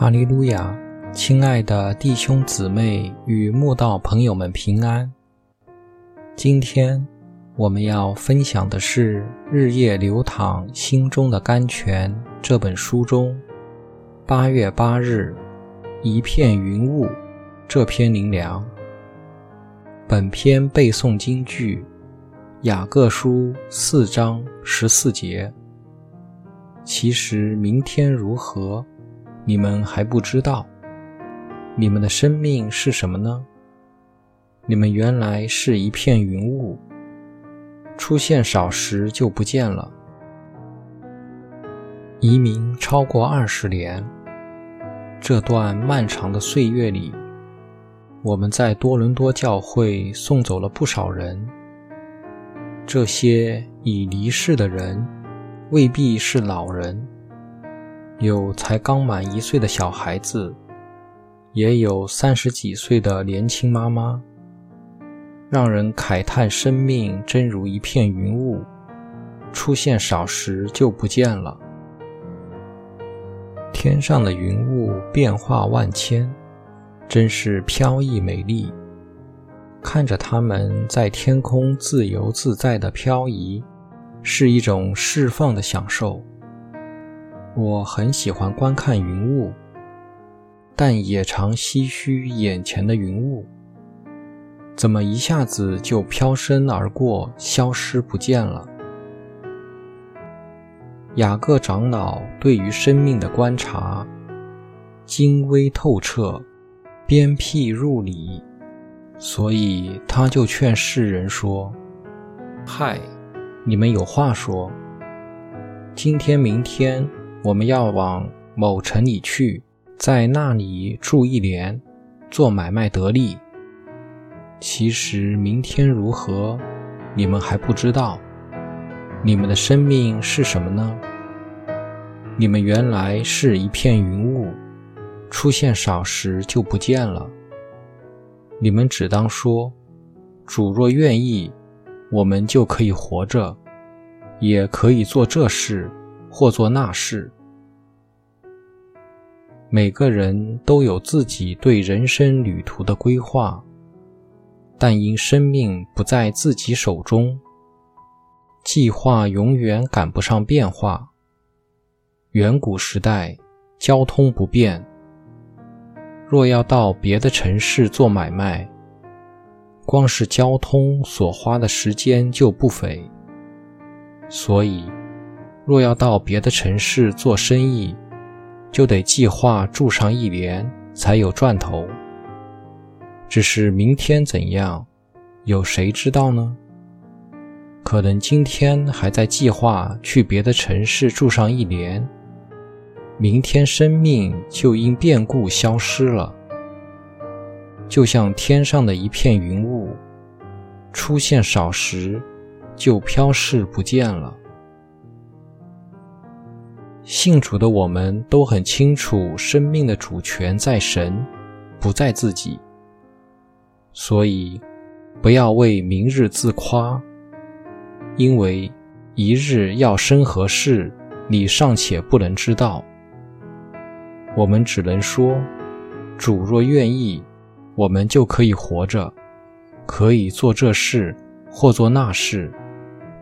哈利路亚，亲爱的弟兄姊妹与慕道朋友们平安。今天我们要分享的是《日夜流淌心中的甘泉》这本书中八月八日一片云雾这篇灵粮。本篇背诵京剧雅各书四章十四节。其实明天如何？你们还不知道，你们的生命是什么呢？你们原来是一片云雾，出现少时就不见了。移民超过二十年，这段漫长的岁月里，我们在多伦多教会送走了不少人。这些已离世的人，未必是老人。有才刚满一岁的小孩子，也有三十几岁的年轻妈妈，让人慨叹生命真如一片云雾，出现少时就不见了。天上的云雾变化万千，真是飘逸美丽。看着它们在天空自由自在的飘移，是一种释放的享受。我很喜欢观看云雾，但也常唏嘘眼前的云雾，怎么一下子就飘身而过，消失不见了？雅各长老对于生命的观察精微透彻，鞭辟入里，所以他就劝世人说：“嗨，你们有话说，今天、明天。”我们要往某城里去，在那里住一年，做买卖得利。其实明天如何，你们还不知道。你们的生命是什么呢？你们原来是一片云雾，出现少时就不见了。你们只当说：主若愿意，我们就可以活着，也可以做这事。或做那事，每个人都有自己对人生旅途的规划，但因生命不在自己手中，计划永远赶不上变化。远古时代，交通不便，若要到别的城市做买卖，光是交通所花的时间就不菲，所以。若要到别的城市做生意，就得计划住上一年才有赚头。只是明天怎样，有谁知道呢？可能今天还在计划去别的城市住上一年，明天生命就因变故消失了，就像天上的一片云雾，出现少时就飘逝不见了。信主的我们都很清楚，生命的主权在神，不在自己。所以，不要为明日自夸，因为一日要生何事，你尚且不能知道。我们只能说，主若愿意，我们就可以活着，可以做这事或做那事。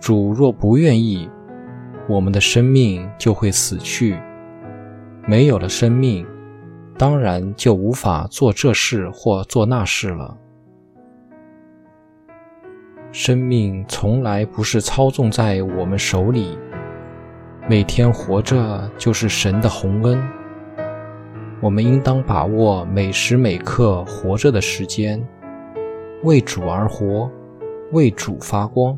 主若不愿意，我们的生命就会死去，没有了生命，当然就无法做这事或做那事了。生命从来不是操纵在我们手里，每天活着就是神的洪恩。我们应当把握每时每刻活着的时间，为主而活，为主发光。